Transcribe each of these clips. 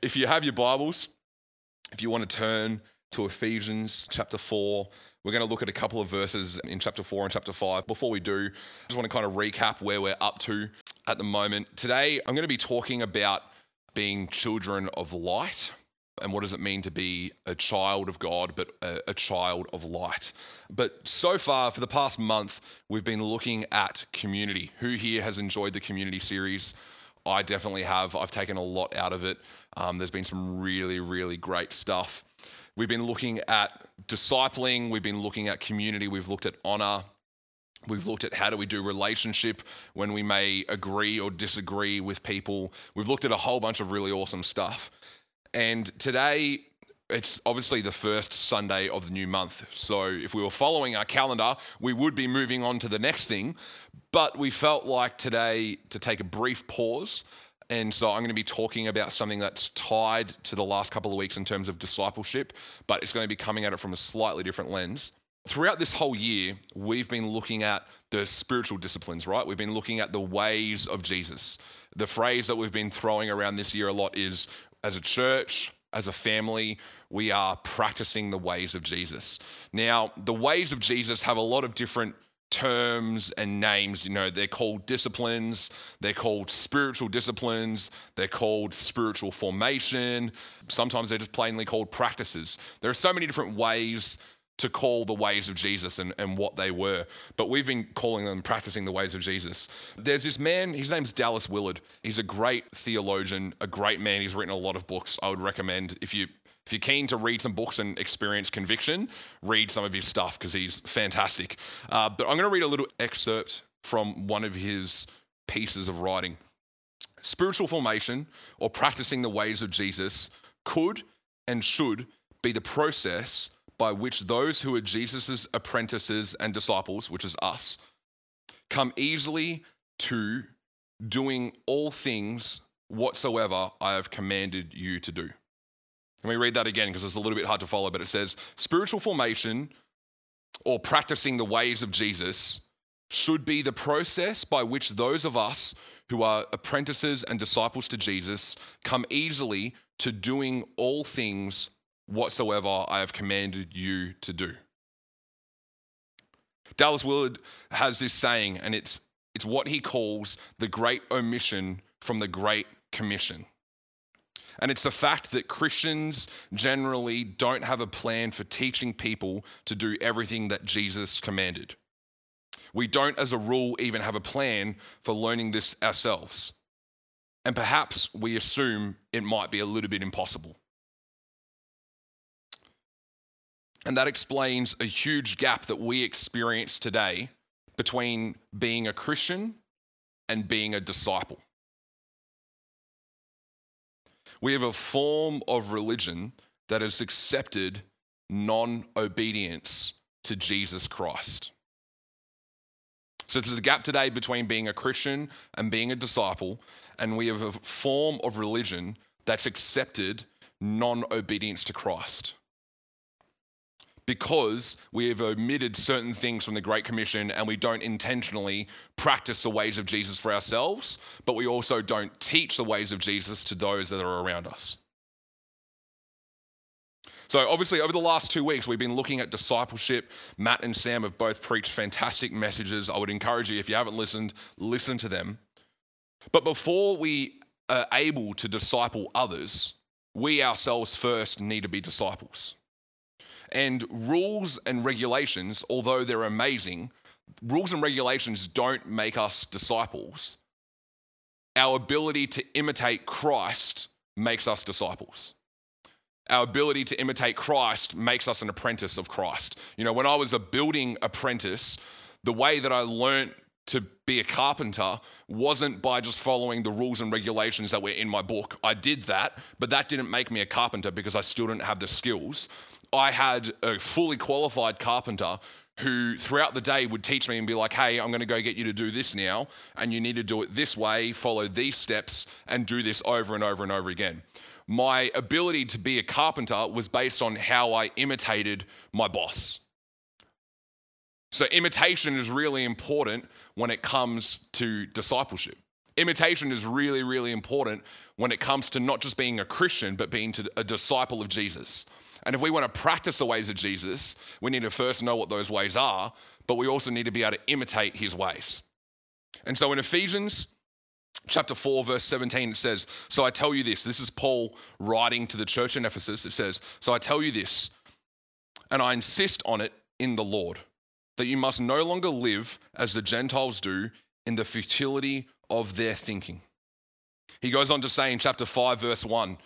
If you have your Bibles, if you want to turn to Ephesians chapter 4, we're going to look at a couple of verses in chapter 4 and chapter 5. Before we do, I just want to kind of recap where we're up to at the moment. Today, I'm going to be talking about being children of light and what does it mean to be a child of God, but a, a, child of light. But so far, for the past month, we've been looking at community. Who here has enjoyed the community series? I definitely have. I've taken a lot out of it. Um, there's been some really, really great stuff. We've been looking at discipling, we've been looking at community, we've looked at honor. We've looked at how do we do relationship when we may agree or disagree with people. We've looked at a whole bunch of really awesome stuff. And today, it's obviously the first Sunday of the new month. So if we were following our calendar, we would be moving on to the next thing. But we felt like today to take a brief pause. And so I'm going to be talking about something that's tied to the last couple of weeks in terms of discipleship, but it's going to be coming at it from a slightly different lens. Throughout this whole year, we've been looking at the spiritual disciplines, right? We've been looking at the ways of Jesus. The phrase that we've been throwing around this year a lot is as a church, as a family, we are practicing the ways of Jesus. Now, the ways of Jesus have a lot of different terms and names. You know, they're called disciplines, they're called spiritual disciplines, they're called spiritual formation. Sometimes they're just plainly called practices. There are so many different ways to call the ways of Jesus and, and what they were. But we've been calling them practicing the ways of Jesus. There's this man, his name's Dallas Willard. He's a great theologian, a great man. He's written a lot of books. I would recommend if you if you're keen to read some books and experience conviction, read some of his stuff because he's fantastic. Uh, but I'm going to read a little excerpt from one of his pieces of writing. Spiritual formation or practicing the ways of Jesus could and should be the process by which those who are Jesus' apprentices and disciples, which is us, come easily to doing all things whatsoever I have commanded you to do. Let me read that again because it's a little bit hard to follow, but it says spiritual formation or practicing the ways of Jesus should be the process by which those of us who are apprentices and disciples to Jesus come easily to doing all things whatsoever I have commanded you to do. Dallas Willard has this saying, and it's, it's what he calls the great omission from the great commission. And it's the fact that Christians generally don't have a plan for teaching people to do everything that Jesus commanded. We don't, as a rule, even have a plan for learning this ourselves. And perhaps we assume it might be a little bit impossible. And that explains a huge gap that we experience today between being a Christian and being a disciple. We have a form of religion that has accepted non obedience to Jesus Christ. So there's a gap today between being a Christian and being a disciple, and we have a form of religion that's accepted non obedience to Christ because we have omitted certain things from the Great Commission and we don't intentionally practice the ways of Jesus for ourselves, but we also don't teach the ways of Jesus to those that are around us. So, obviously, over the last two weeks, we've been looking at discipleship. Matt and Sam have both preached fantastic messages. I would encourage you, if you haven't listened, listen to them. But before we are able to disciple others, we ourselves first need to be disciples. And rules and regulations, although they're amazing, rules and regulations don't make us disciples. Our ability to imitate Christ makes us disciples. Our ability to imitate Christ makes us an apprentice of Christ. You know, when I was a building apprentice, the way that I learned to be a carpenter wasn't by just following the rules and regulations that were in my book. I did that, but that didn't make me a carpenter because I still didn't have the skills. I had a fully qualified carpenter who throughout the day would teach me and be like, hey, I'm going to go get you to do this now, and you need to do it this way, follow these steps, and do this over and over and over again. My ability to be a carpenter was based on how I imitated my boss. So, imitation is really important when it comes to discipleship. Imitation is really, really important when it comes to not just being a Christian, but being a disciple of Jesus. And if we want to practice the ways of Jesus, we need to first know what those ways are, but we also need to be able to imitate his ways. And so in Ephesians chapter 4, verse 17, it says, So I tell you this. This is Paul writing to the church in Ephesus. It says, So I tell you this, and I insist on it in the Lord, that you must no longer live as the Gentiles do in the futility of their thinking. He goes on to say in chapter 5, verse 1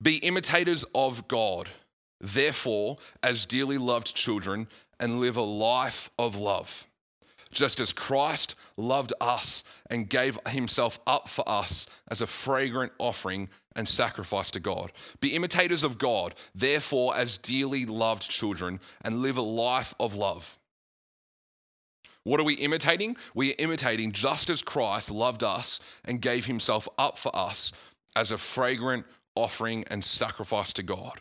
Be imitators of God, therefore, as dearly loved children, and live a life of love just as Christ loved us and gave himself up for us as a fragrant offering and sacrifice to God. Be imitators of God, therefore, as dearly loved children, and live a life of love. What are we imitating? We are imitating just as Christ loved us and gave himself up for us as a fragrant offering and sacrifice to God.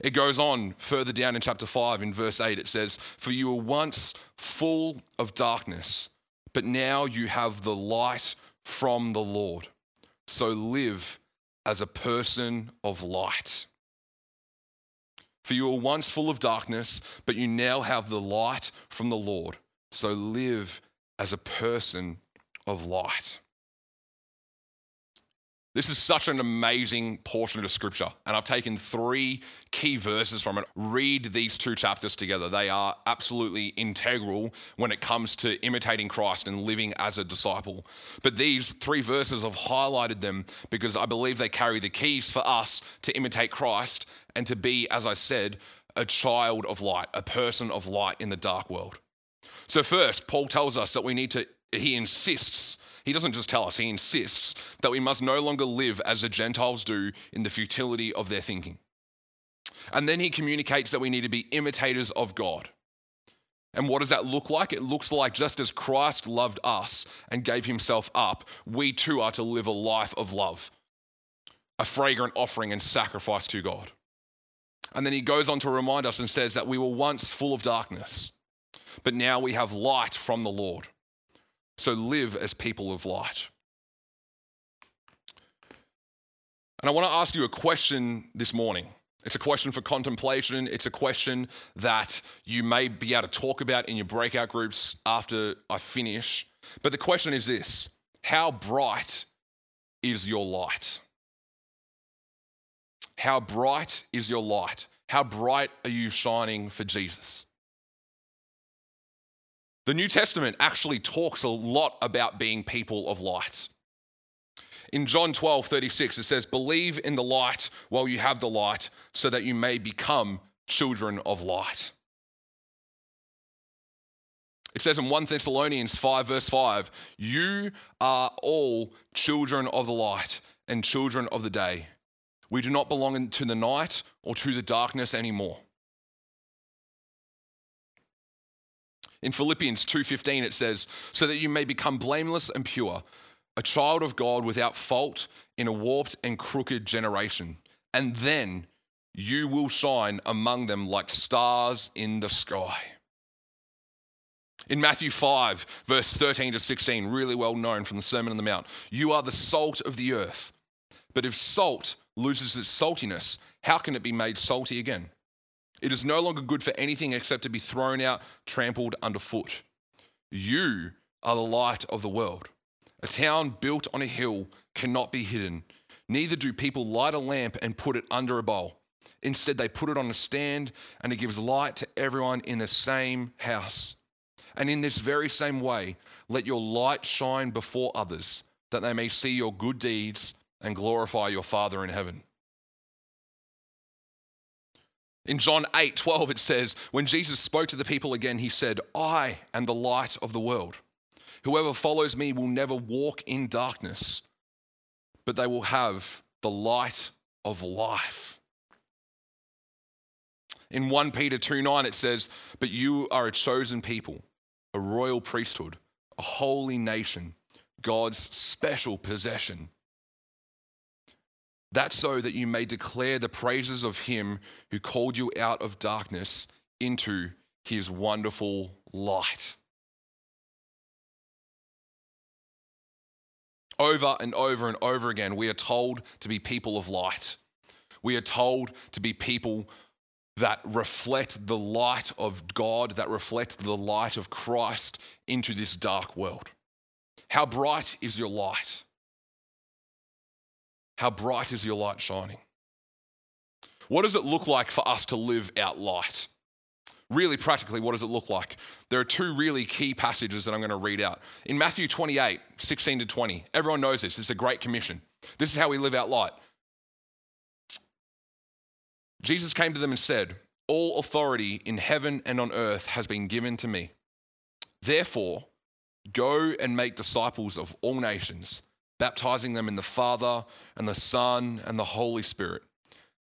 It goes on further down in chapter 5 in verse 8. It says, For you were once full of darkness, but now you have the light from the Lord. So live as a person of light. For you were once full of darkness, but you now have the light from the Lord. So live as a person of light. This is such an amazing portion of scripture. And I've taken three key verses from it. Read these two chapters together. They are absolutely integral when it comes to imitating Christ and living as a disciple. But these three verses, I've highlighted them because I believe they carry the keys for us to imitate Christ and to be, as I said, a child of light, a person of light in the dark world. So, first, Paul tells us that we need to, he insists he doesn't just tell us, he insists that we must no longer live as the Gentiles do in the futility of their thinking. And then he communicates that we need to be imitators of God. And what does that look like? It looks like just as Christ loved us and gave himself up, we too are to live a life of love, a fragrant offering and sacrifice to God. And then he goes on to remind us and says that we were once full of darkness, but now we have light from the Lord. So live as people of light. And I want to ask you a question this morning. It's a question for contemplation. It's a question that you may be able to talk about in your breakout groups after I finish. But the question is this How bright is your light? How bright is your light? How bright are you shining for Jesus? The New Testament actually talks a lot about being people of light. In John 12, 36, it says, Believe in the light while you have the light, so that you may become children of light. It says in 1 Thessalonians 5, verse 5, You are all children of the light and children of the day. We do not belong to the night or to the darkness anymore. In Philippians 2:15 it says, "So that you may become blameless and pure, a child of God without fault in a warped and crooked generation, and then you will shine among them like stars in the sky." In Matthew 5, verse 13 to 16, really well known from the Sermon on the Mount, you are the salt of the earth. But if salt loses its saltiness, how can it be made salty again? It is no longer good for anything except to be thrown out, trampled underfoot. You are the light of the world. A town built on a hill cannot be hidden. Neither do people light a lamp and put it under a bowl. Instead, they put it on a stand and it gives light to everyone in the same house. And in this very same way, let your light shine before others, that they may see your good deeds and glorify your Father in heaven. In John 8 12, it says, When Jesus spoke to the people again, he said, I am the light of the world. Whoever follows me will never walk in darkness, but they will have the light of life. In 1 Peter 2 9, it says, But you are a chosen people, a royal priesthood, a holy nation, God's special possession that so that you may declare the praises of him who called you out of darkness into his wonderful light. Over and over and over again, we are told to be people of light. We are told to be people that reflect the light of God, that reflect the light of Christ into this dark world. How bright is your light? How bright is your light shining? What does it look like for us to live out light? Really, practically, what does it look like? There are two really key passages that I'm going to read out. In Matthew 28, 16 to 20, everyone knows this. Is a great commission. This is how we live out light. Jesus came to them and said, All authority in heaven and on earth has been given to me. Therefore, go and make disciples of all nations, baptizing them in the Father and the Son and the Holy Spirit,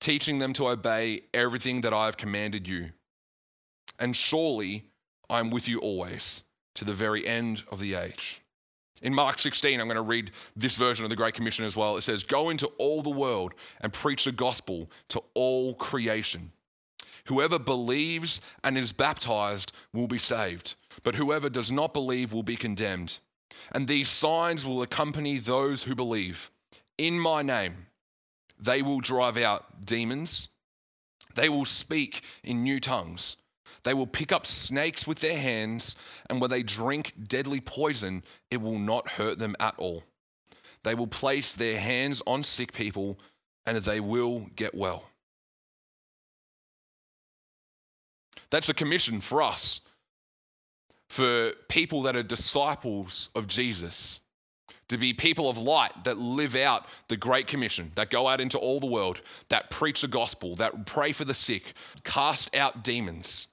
teaching them to obey everything that I have commanded you. And surely I am with you always to the very end of the age. In Mark 16, I'm going to read this version of the Great Commission as well. It says, Go into all the world and preach the gospel to all creation. Whoever believes and is baptized will be saved, but whoever does not believe will be condemned. And these signs will accompany those who believe. In my name, they will drive out demons, they will speak in new tongues. They will pick up snakes with their hands, and when they drink deadly poison, it will not hurt them at all. They will place their hands on sick people, and they will get well. That's a commission for us, for people that are disciples of Jesus, to be people of light that live out the Great Commission, that go out into all the world, that preach the gospel, that pray for the sick, cast out demons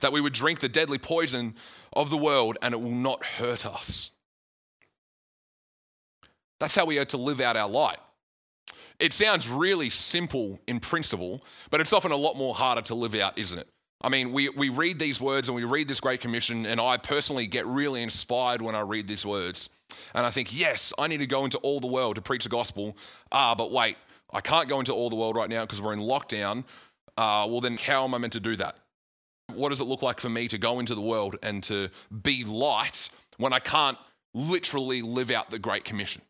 that we would drink the deadly poison of the world and it will not hurt us. That's how we are to live out our light. It sounds really simple in principle, but it's often a lot more harder to live out, isn't it? I mean, we, we read these words and we read this Great Commission, and I personally get really inspired when I read these words. And I think, yes, I need to go into all the world to preach the gospel. Ah, but wait, I can't go into all the world right now because we're in lockdown. Uh, well, then how am I meant to do that? What does it look like for me to go into the world and to be light when I can't literally live out the Great Commission?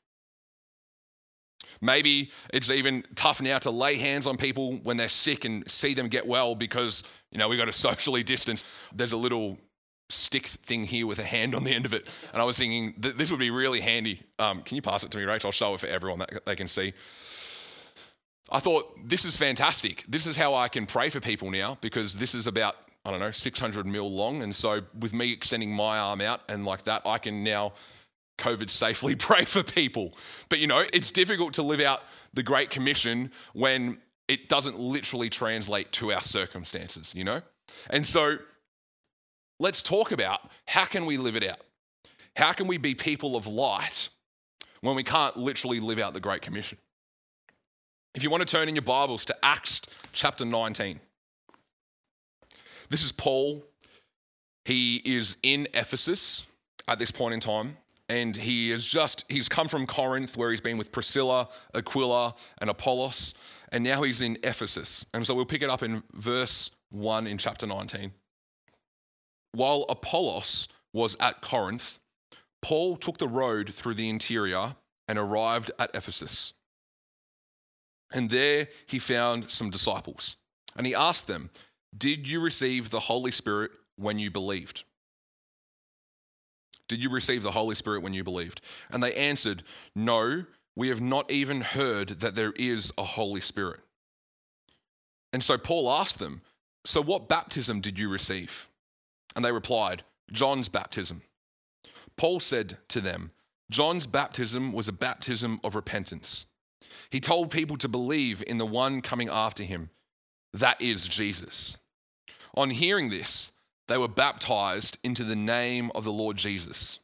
Maybe it's even tough now to lay hands on people when they're sick and see them get well because, you know, we got to socially distance. There's a little stick thing here with a hand on the end of it. And I was thinking, th- this would be really handy. Um, can you pass it to me, Rachel? I'll show it for everyone that they can see. I thought, this is fantastic. This is how I can pray for people now because this is about I don't know, 600 mil long. And so, with me extending my arm out and like that, I can now COVID safely pray for people. But you know, it's difficult to live out the Great Commission when it doesn't literally translate to our circumstances, you know? And so, let's talk about how can we live it out? How can we be people of light when we can't literally live out the Great Commission? If you want to turn in your Bibles to Acts chapter 19. This is Paul. He is in Ephesus at this point in time. And he is just, he's come from Corinth where he's been with Priscilla, Aquila, and Apollos. And now he's in Ephesus. And so we'll pick it up in verse 1 in chapter 19. While Apollos was at Corinth, Paul took the road through the interior and arrived at Ephesus. And there he found some disciples. And he asked them, did you receive the Holy Spirit when you believed? Did you receive the Holy Spirit when you believed? And they answered, No, we have not even heard that there is a Holy Spirit. And so Paul asked them, So what baptism did you receive? And they replied, John's baptism. Paul said to them, John's baptism was a baptism of repentance. He told people to believe in the one coming after him that is Jesus. On hearing this, they were baptized into the name of the Lord Jesus.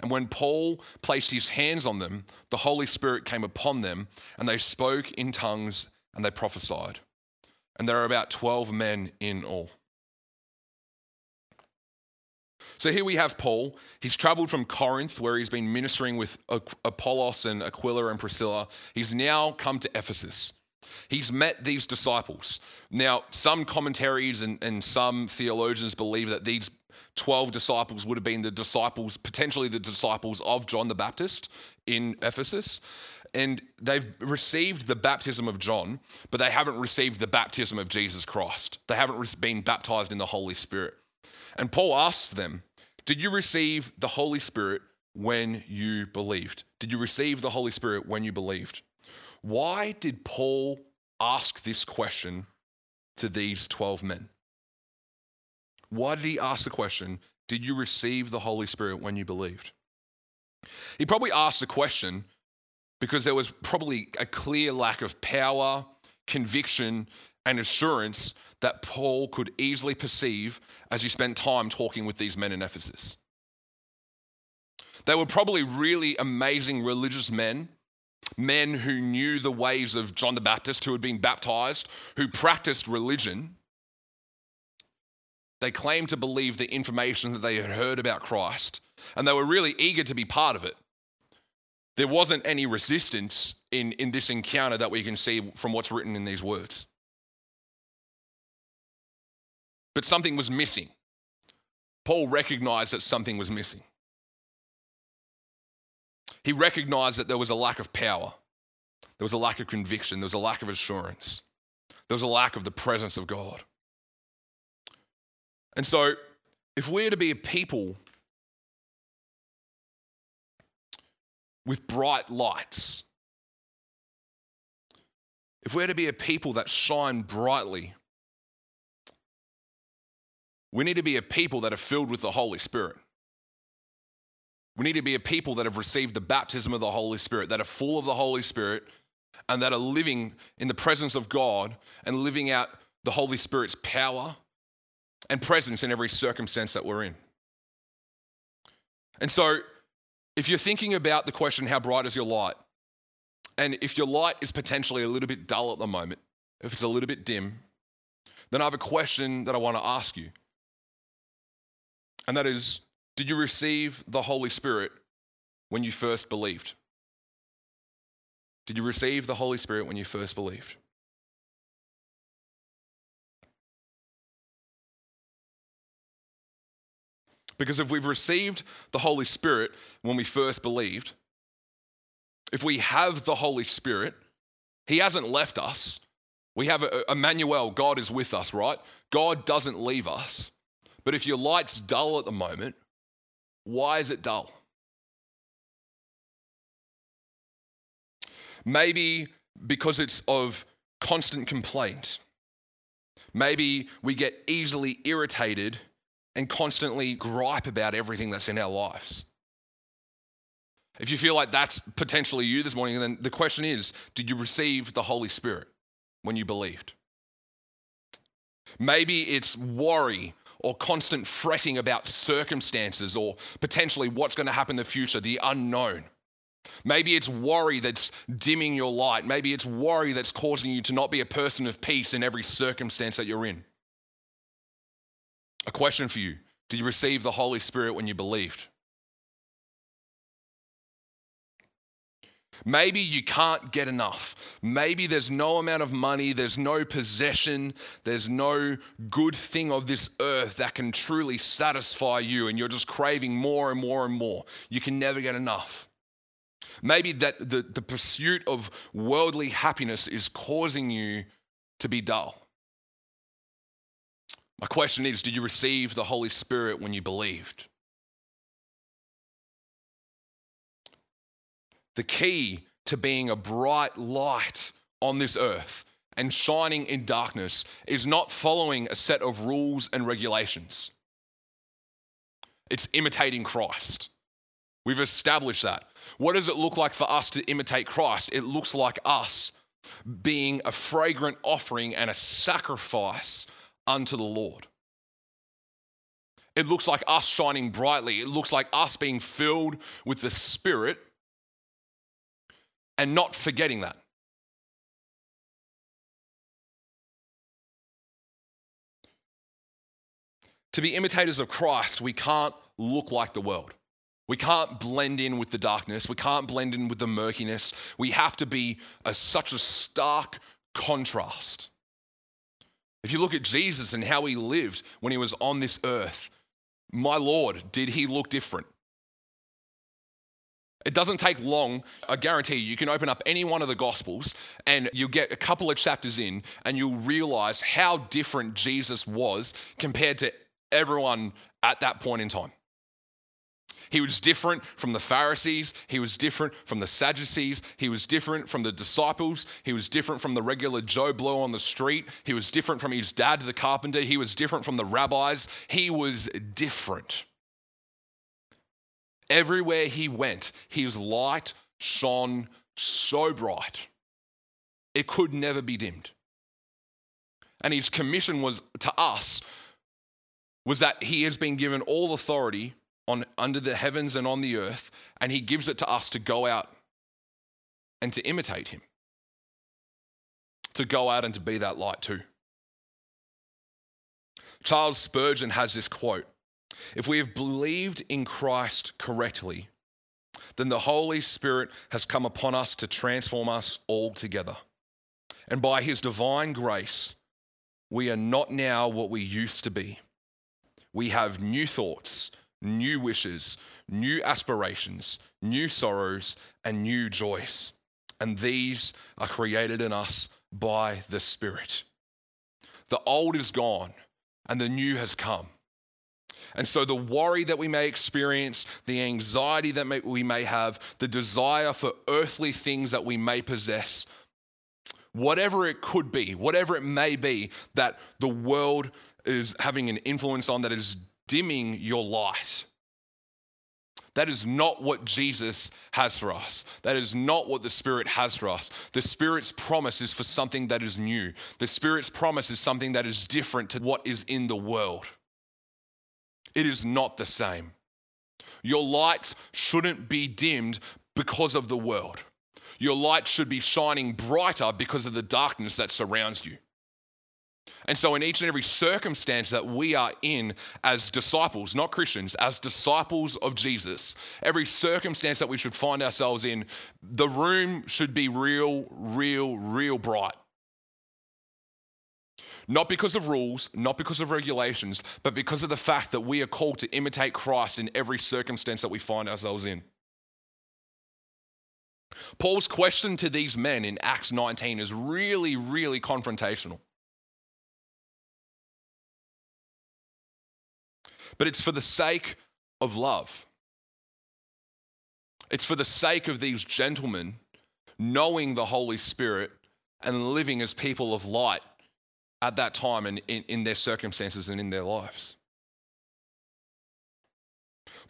And when Paul placed his hands on them, the Holy Spirit came upon them, and they spoke in tongues and they prophesied. And there are about 12 men in all. So here we have Paul. He's traveled from Corinth, where he's been ministering with Apollos and Aquila and Priscilla. He's now come to Ephesus. He's met these disciples. Now, some commentaries and, and some theologians believe that these 12 disciples would have been the disciples, potentially the disciples of John the Baptist in Ephesus. And they've received the baptism of John, but they haven't received the baptism of Jesus Christ. They haven't been baptized in the Holy Spirit. And Paul asks them, Did you receive the Holy Spirit when you believed? Did you receive the Holy Spirit when you believed? Why did Paul ask this question to these 12 men? Why did he ask the question, Did you receive the Holy Spirit when you believed? He probably asked the question because there was probably a clear lack of power, conviction, and assurance that Paul could easily perceive as he spent time talking with these men in Ephesus. They were probably really amazing religious men, men who knew the ways of John the Baptist, who had been baptized, who practiced religion. They claimed to believe the information that they had heard about Christ, and they were really eager to be part of it. There wasn't any resistance in, in this encounter that we can see from what's written in these words. But something was missing. Paul recognized that something was missing. He recognized that there was a lack of power, there was a lack of conviction, there was a lack of assurance, there was a lack of the presence of God. And so, if we're to be a people with bright lights, if we're to be a people that shine brightly, we need to be a people that are filled with the Holy Spirit. We need to be a people that have received the baptism of the Holy Spirit, that are full of the Holy Spirit, and that are living in the presence of God and living out the Holy Spirit's power and presence in every circumstance that we're in. And so, if you're thinking about the question, how bright is your light? And if your light is potentially a little bit dull at the moment, if it's a little bit dim, then I have a question that I want to ask you. And that is Did you receive the Holy Spirit when you first believed? Did you receive the Holy Spirit when you first believed? Because if we've received the Holy Spirit when we first believed, if we have the Holy Spirit, He hasn't left us. We have Emmanuel, God is with us, right? God doesn't leave us. But if your light's dull at the moment, why is it dull? Maybe because it's of constant complaint. Maybe we get easily irritated and constantly gripe about everything that's in our lives. If you feel like that's potentially you this morning, then the question is Did you receive the Holy Spirit when you believed? Maybe it's worry or constant fretting about circumstances or potentially what's going to happen in the future, the unknown. Maybe it's worry that's dimming your light. Maybe it's worry that's causing you to not be a person of peace in every circumstance that you're in. A question for you Did you receive the Holy Spirit when you believed? Maybe you can't get enough. Maybe there's no amount of money, there's no possession, there's no good thing of this earth that can truly satisfy you, and you're just craving more and more and more. You can never get enough. Maybe that the, the pursuit of worldly happiness is causing you to be dull. My question is Did you receive the Holy Spirit when you believed? The key to being a bright light on this earth and shining in darkness is not following a set of rules and regulations. It's imitating Christ. We've established that. What does it look like for us to imitate Christ? It looks like us being a fragrant offering and a sacrifice unto the Lord. It looks like us shining brightly. It looks like us being filled with the Spirit and not forgetting that. To be imitators of Christ, we can't look like the world. We can't blend in with the darkness. We can't blend in with the murkiness. We have to be a, such a stark contrast. If you look at Jesus and how he lived when he was on this earth, My Lord, did he look different? It doesn't take long. I guarantee you, you can open up any one of the Gospels and you'll get a couple of chapters in and you'll realize how different Jesus was compared to everyone at that point in time. He was different from the Pharisees. He was different from the Sadducees. He was different from the disciples. He was different from the regular Joe Blow on the street. He was different from his dad, the carpenter. He was different from the rabbis. He was different. Everywhere he went, his light shone so bright, it could never be dimmed. And his commission was to us was that he has been given all authority on under the heavens and on the earth, and he gives it to us to go out and to imitate him. To go out and to be that light too. Charles Spurgeon has this quote if we have believed in Christ correctly, then the Holy Spirit has come upon us to transform us all together. And by his divine grace, we are not now what we used to be. We have new thoughts, new wishes, new aspirations, new sorrows, and new joys. And these are created in us by the Spirit. The old is gone and the new has come. And so, the worry that we may experience, the anxiety that may, we may have, the desire for earthly things that we may possess, whatever it could be, whatever it may be that the world is having an influence on that is dimming your light. That is not what Jesus has for us. That is not what the Spirit has for us. The Spirit's promise is for something that is new. The Spirit's promise is something that is different to what is in the world. It is not the same. Your light shouldn't be dimmed because of the world. Your light should be shining brighter because of the darkness that surrounds you. And so, in each and every circumstance that we are in as disciples, not Christians, as disciples of Jesus, every circumstance that we should find ourselves in, the room should be real, real, real bright. Not because of rules, not because of regulations, but because of the fact that we are called to imitate Christ in every circumstance that we find ourselves in. Paul's question to these men in Acts 19 is really, really confrontational. But it's for the sake of love. It's for the sake of these gentlemen knowing the Holy Spirit and living as people of light at that time and in, in their circumstances and in their lives.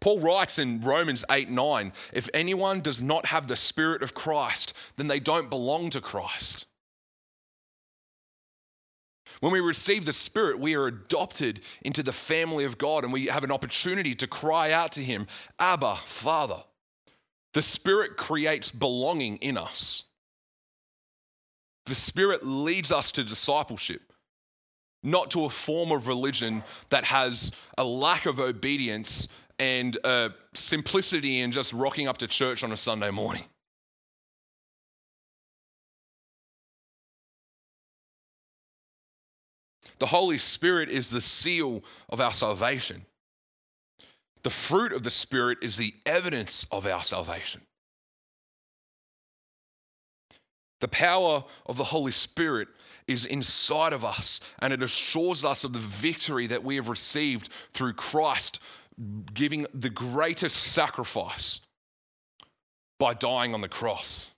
Paul writes in Romans 8 9, if anyone does not have the Spirit of Christ, then they don't belong to Christ. When we receive the Spirit, we are adopted into the family of God and we have an opportunity to cry out to Him, Abba, Father. The Spirit creates belonging in us. The Spirit leads us to discipleship not to a form of religion that has a lack of obedience and uh, simplicity in just rocking up to church on a Sunday morning. The Holy Spirit is the seal of our salvation. The fruit of the Spirit is the evidence of our salvation. The power of the Holy Spirit is inside of us, and it assures us of the victory that we have received through Christ giving the greatest sacrifice by dying on the cross.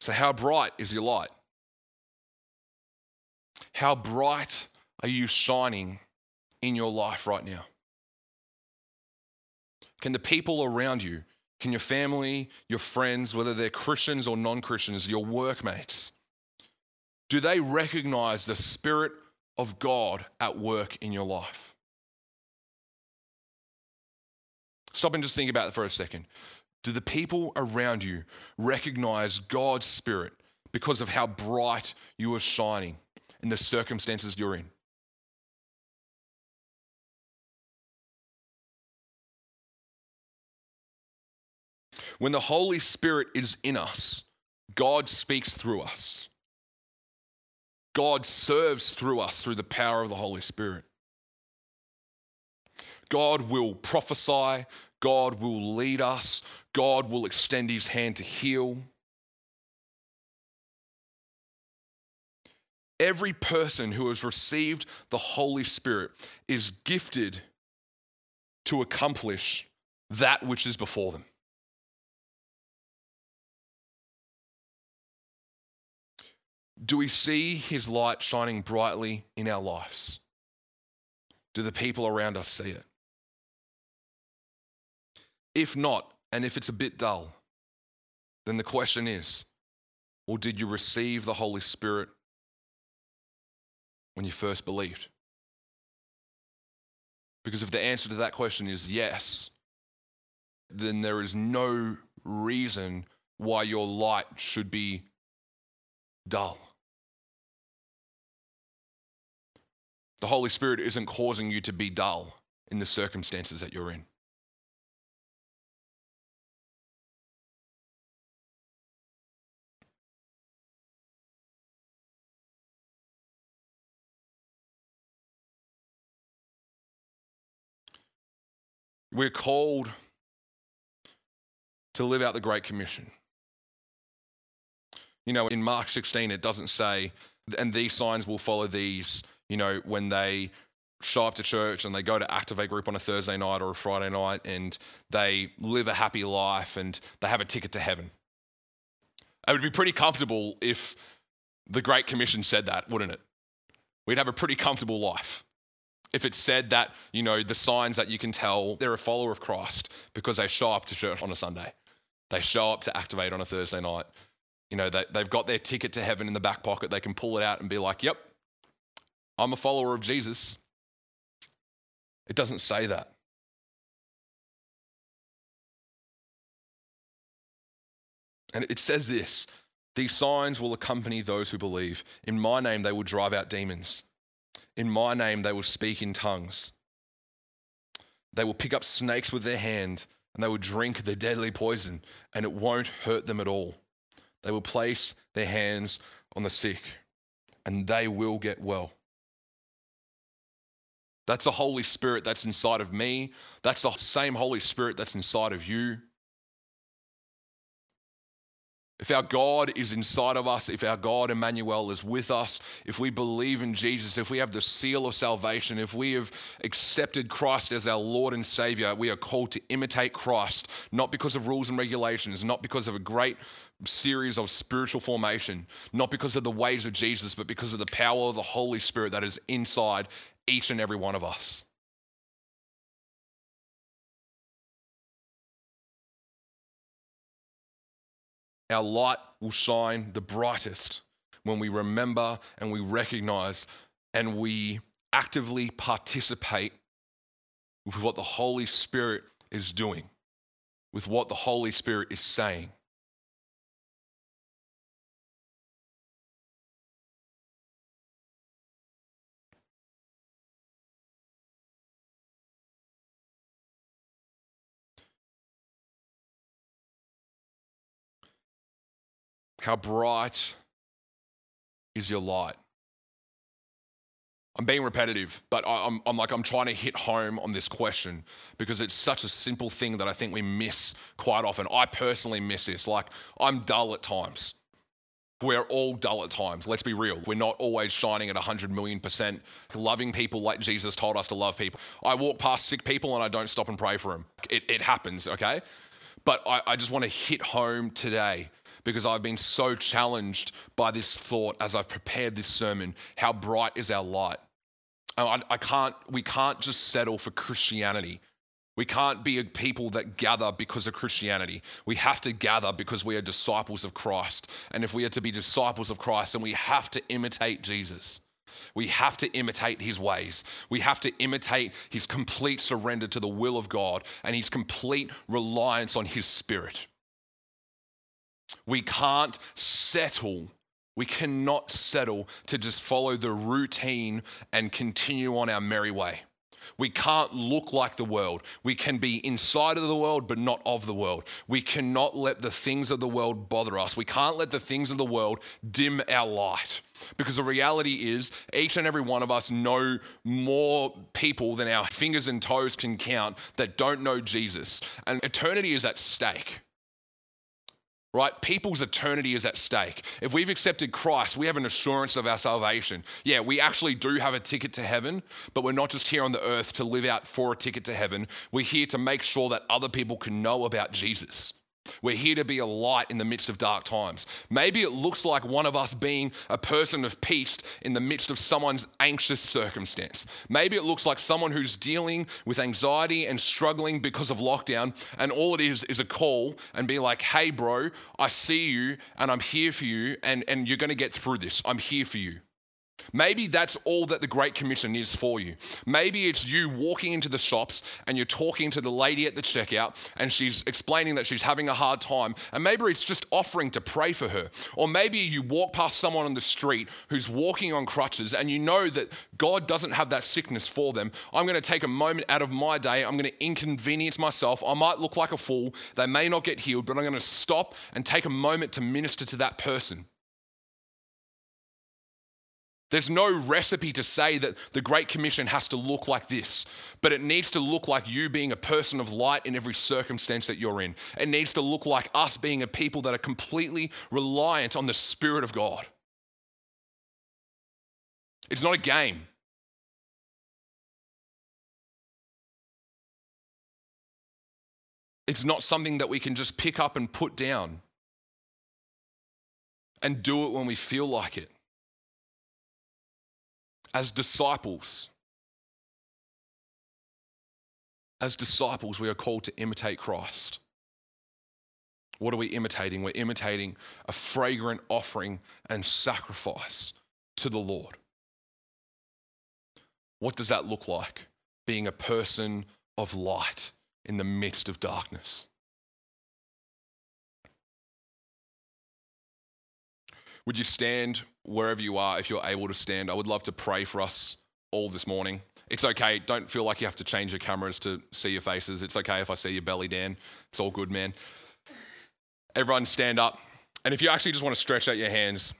So, how bright is your light? How bright are you shining in your life right now? Can the people around you, can your family, your friends, whether they're Christians or non Christians, your workmates, do they recognize the Spirit of God at work in your life? Stop and just think about it for a second. Do the people around you recognize God's Spirit because of how bright you are shining in the circumstances you're in? When the Holy Spirit is in us, God speaks through us. God serves through us through the power of the Holy Spirit. God will prophesy, God will lead us, God will extend his hand to heal. Every person who has received the Holy Spirit is gifted to accomplish that which is before them. Do we see his light shining brightly in our lives? Do the people around us see it? If not, and if it's a bit dull, then the question is well, did you receive the Holy Spirit when you first believed? Because if the answer to that question is yes, then there is no reason why your light should be dull. The Holy Spirit isn't causing you to be dull in the circumstances that you're in. We're called to live out the Great Commission. You know, in Mark 16, it doesn't say, and these signs will follow these, you know, when they show up to church and they go to Activate Group on a Thursday night or a Friday night and they live a happy life and they have a ticket to heaven. It would be pretty comfortable if the Great Commission said that, wouldn't it? We'd have a pretty comfortable life if it said that, you know, the signs that you can tell they're a follower of Christ because they show up to church on a Sunday, they show up to activate on a Thursday night. You know, they, they've got their ticket to heaven in the back pocket. They can pull it out and be like, yep, I'm a follower of Jesus. It doesn't say that. And it says this these signs will accompany those who believe. In my name, they will drive out demons. In my name, they will speak in tongues. They will pick up snakes with their hand and they will drink the deadly poison, and it won't hurt them at all. They will place their hands on the sick and they will get well. That's the Holy Spirit that's inside of me. That's the same Holy Spirit that's inside of you. If our God is inside of us, if our God Emmanuel is with us, if we believe in Jesus, if we have the seal of salvation, if we have accepted Christ as our Lord and Savior, we are called to imitate Christ, not because of rules and regulations, not because of a great series of spiritual formation, not because of the ways of Jesus, but because of the power of the Holy Spirit that is inside each and every one of us. Our light will shine the brightest when we remember and we recognize and we actively participate with what the Holy Spirit is doing, with what the Holy Spirit is saying. How bright is your light? I'm being repetitive, but I'm, I'm, like, I'm trying to hit home on this question because it's such a simple thing that I think we miss quite often. I personally miss this. Like, I'm dull at times. We're all dull at times. Let's be real. We're not always shining at 100 million percent, loving people like Jesus told us to love people. I walk past sick people and I don't stop and pray for them. It, it happens, okay? But I, I just want to hit home today because I've been so challenged by this thought as I've prepared this sermon. How bright is our light? Oh, I, I can't, we can't just settle for Christianity. We can't be a people that gather because of Christianity. We have to gather because we are disciples of Christ. And if we are to be disciples of Christ, then we have to imitate Jesus. We have to imitate his ways. We have to imitate his complete surrender to the will of God and his complete reliance on his spirit. We can't settle. We cannot settle to just follow the routine and continue on our merry way. We can't look like the world. We can be inside of the world, but not of the world. We cannot let the things of the world bother us. We can't let the things of the world dim our light. Because the reality is, each and every one of us know more people than our fingers and toes can count that don't know Jesus. And eternity is at stake right? People's eternity is at stake. If we've accepted Christ, we have an assurance of our salvation. Yeah, we actually do have a ticket to heaven, but we're not just here on the earth to live out for a ticket to heaven. We're here to make sure that other people can know about Jesus. We're here to be a light in the midst of dark times. Maybe it looks like one of us being a person of peace in the midst of someone's anxious circumstance. Maybe it looks like someone who's dealing with anxiety and struggling because of lockdown, and all it is is a call and be like, hey, bro, I see you and I'm here for you, and, and you're gonna get through this. I'm here for you. Maybe that's all that the Great Commission is for you. Maybe it's you walking into the shops and you're talking to the lady at the checkout and she's explaining that she's having a hard time. And maybe it's just offering to pray for her. Or maybe you walk past someone on the street who's walking on crutches and you know that God doesn't have that sickness for them. I'm going to take a moment out of my day. I'm going to inconvenience myself. I might look like a fool. They may not get healed, but I'm going to stop and take a moment to minister to that person. There's no recipe to say that the Great Commission has to look like this, but it needs to look like you being a person of light in every circumstance that you're in. It needs to look like us being a people that are completely reliant on the Spirit of God. It's not a game. It's not something that we can just pick up and put down and do it when we feel like it as disciples, as disciples, we are called to imitate Christ. What are we imitating? We're imitating a fragrant offering and sacrifice to the Lord. What does that look like? Being a person of light in the midst of darkness. Would you stand wherever you are if you're able to stand? I would love to pray for us all this morning. It's okay. Don't feel like you have to change your cameras to see your faces. It's okay if I see your belly, Dan. It's all good, man. Everyone stand up. And if you actually just want to stretch out your hands,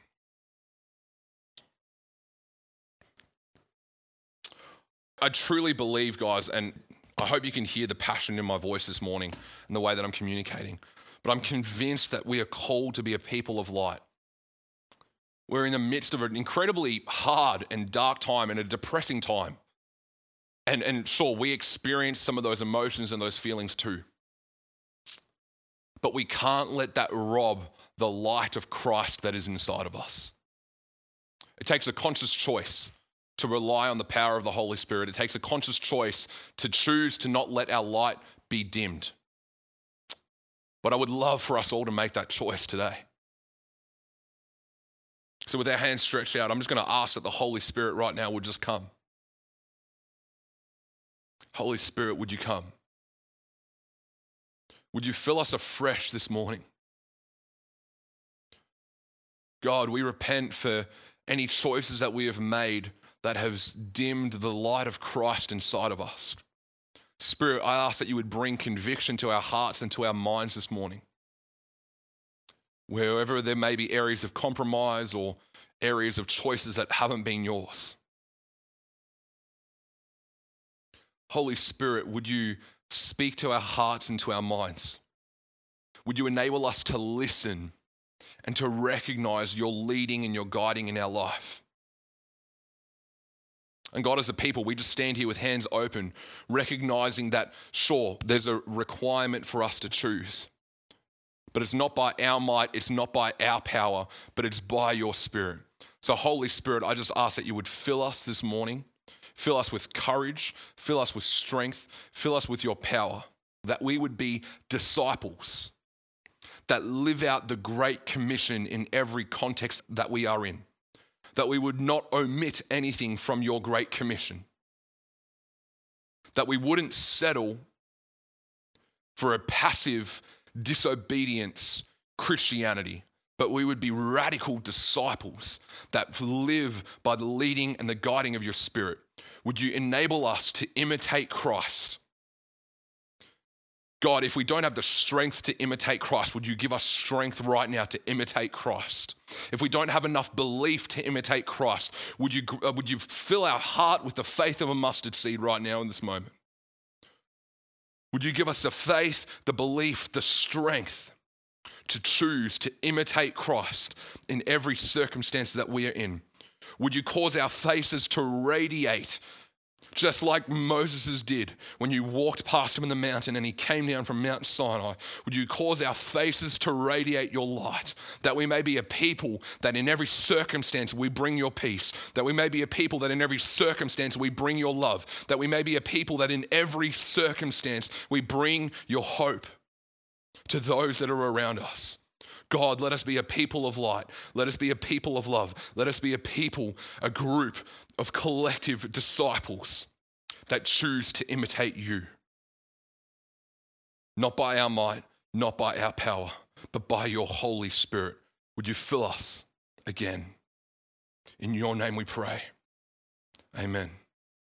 I truly believe, guys, and I hope you can hear the passion in my voice this morning and the way that I'm communicating. But I'm convinced that we are called to be a people of light. We're in the midst of an incredibly hard and dark time and a depressing time. And, and sure, we experience some of those emotions and those feelings too. But we can't let that rob the light of Christ that is inside of us. It takes a conscious choice to rely on the power of the Holy Spirit. It takes a conscious choice to choose to not let our light be dimmed. But I would love for us all to make that choice today. So, with our hands stretched out, I'm just going to ask that the Holy Spirit right now would just come. Holy Spirit, would you come? Would you fill us afresh this morning? God, we repent for any choices that we have made that has dimmed the light of Christ inside of us. Spirit, I ask that you would bring conviction to our hearts and to our minds this morning wherever there may be areas of compromise or areas of choices that haven't been yours. Holy Spirit, would you speak to our hearts and to our minds? Would you enable us to listen and to recognize your leading and your guiding in our life? And God, as a people, we just stand here with hands open, recognizing that, sure, there's a requirement for us to choose. But it's not by our might, it's not by our power, but it's by your Spirit. So, Holy Spirit, I just ask that you would fill us this morning, fill us with courage, fill us with strength, fill us with your power, that we would be disciples that live out the Great Commission in every context that we are in, that we would not omit anything from your Great Commission, that we wouldn't settle for a passive disobedience Christianity, but we would be radical disciples that live by the leading and the guiding of your spirit. Would you enable us to imitate Christ? God, if we don't have the strength to imitate Christ, would you give us strength right now to imitate Christ? If we don't have enough belief to imitate Christ, would you, uh, would you fill our heart with the faith of a mustard seed right now in this moment? Would you give us the faith, the belief, the strength to choose to imitate Christ in every circumstance that we are in? Would you cause our faces to radiate just like Moses did when you walked past him in the mountain and he came down from Mount Sinai. Would you cause our faces to radiate your light, that we may be a people that in every circumstance we bring your peace, that we may be a people that in every circumstance we bring your love, that we may be a people that in every circumstance we bring your hope to those that are around us. God, let us be a people of light. Let us be a people of love. Let us be a people, a group of collective disciples that choose to imitate you. Not by our might, not by our power, but by your Holy Spirit. Would you fill us again? In your name we pray. Amen.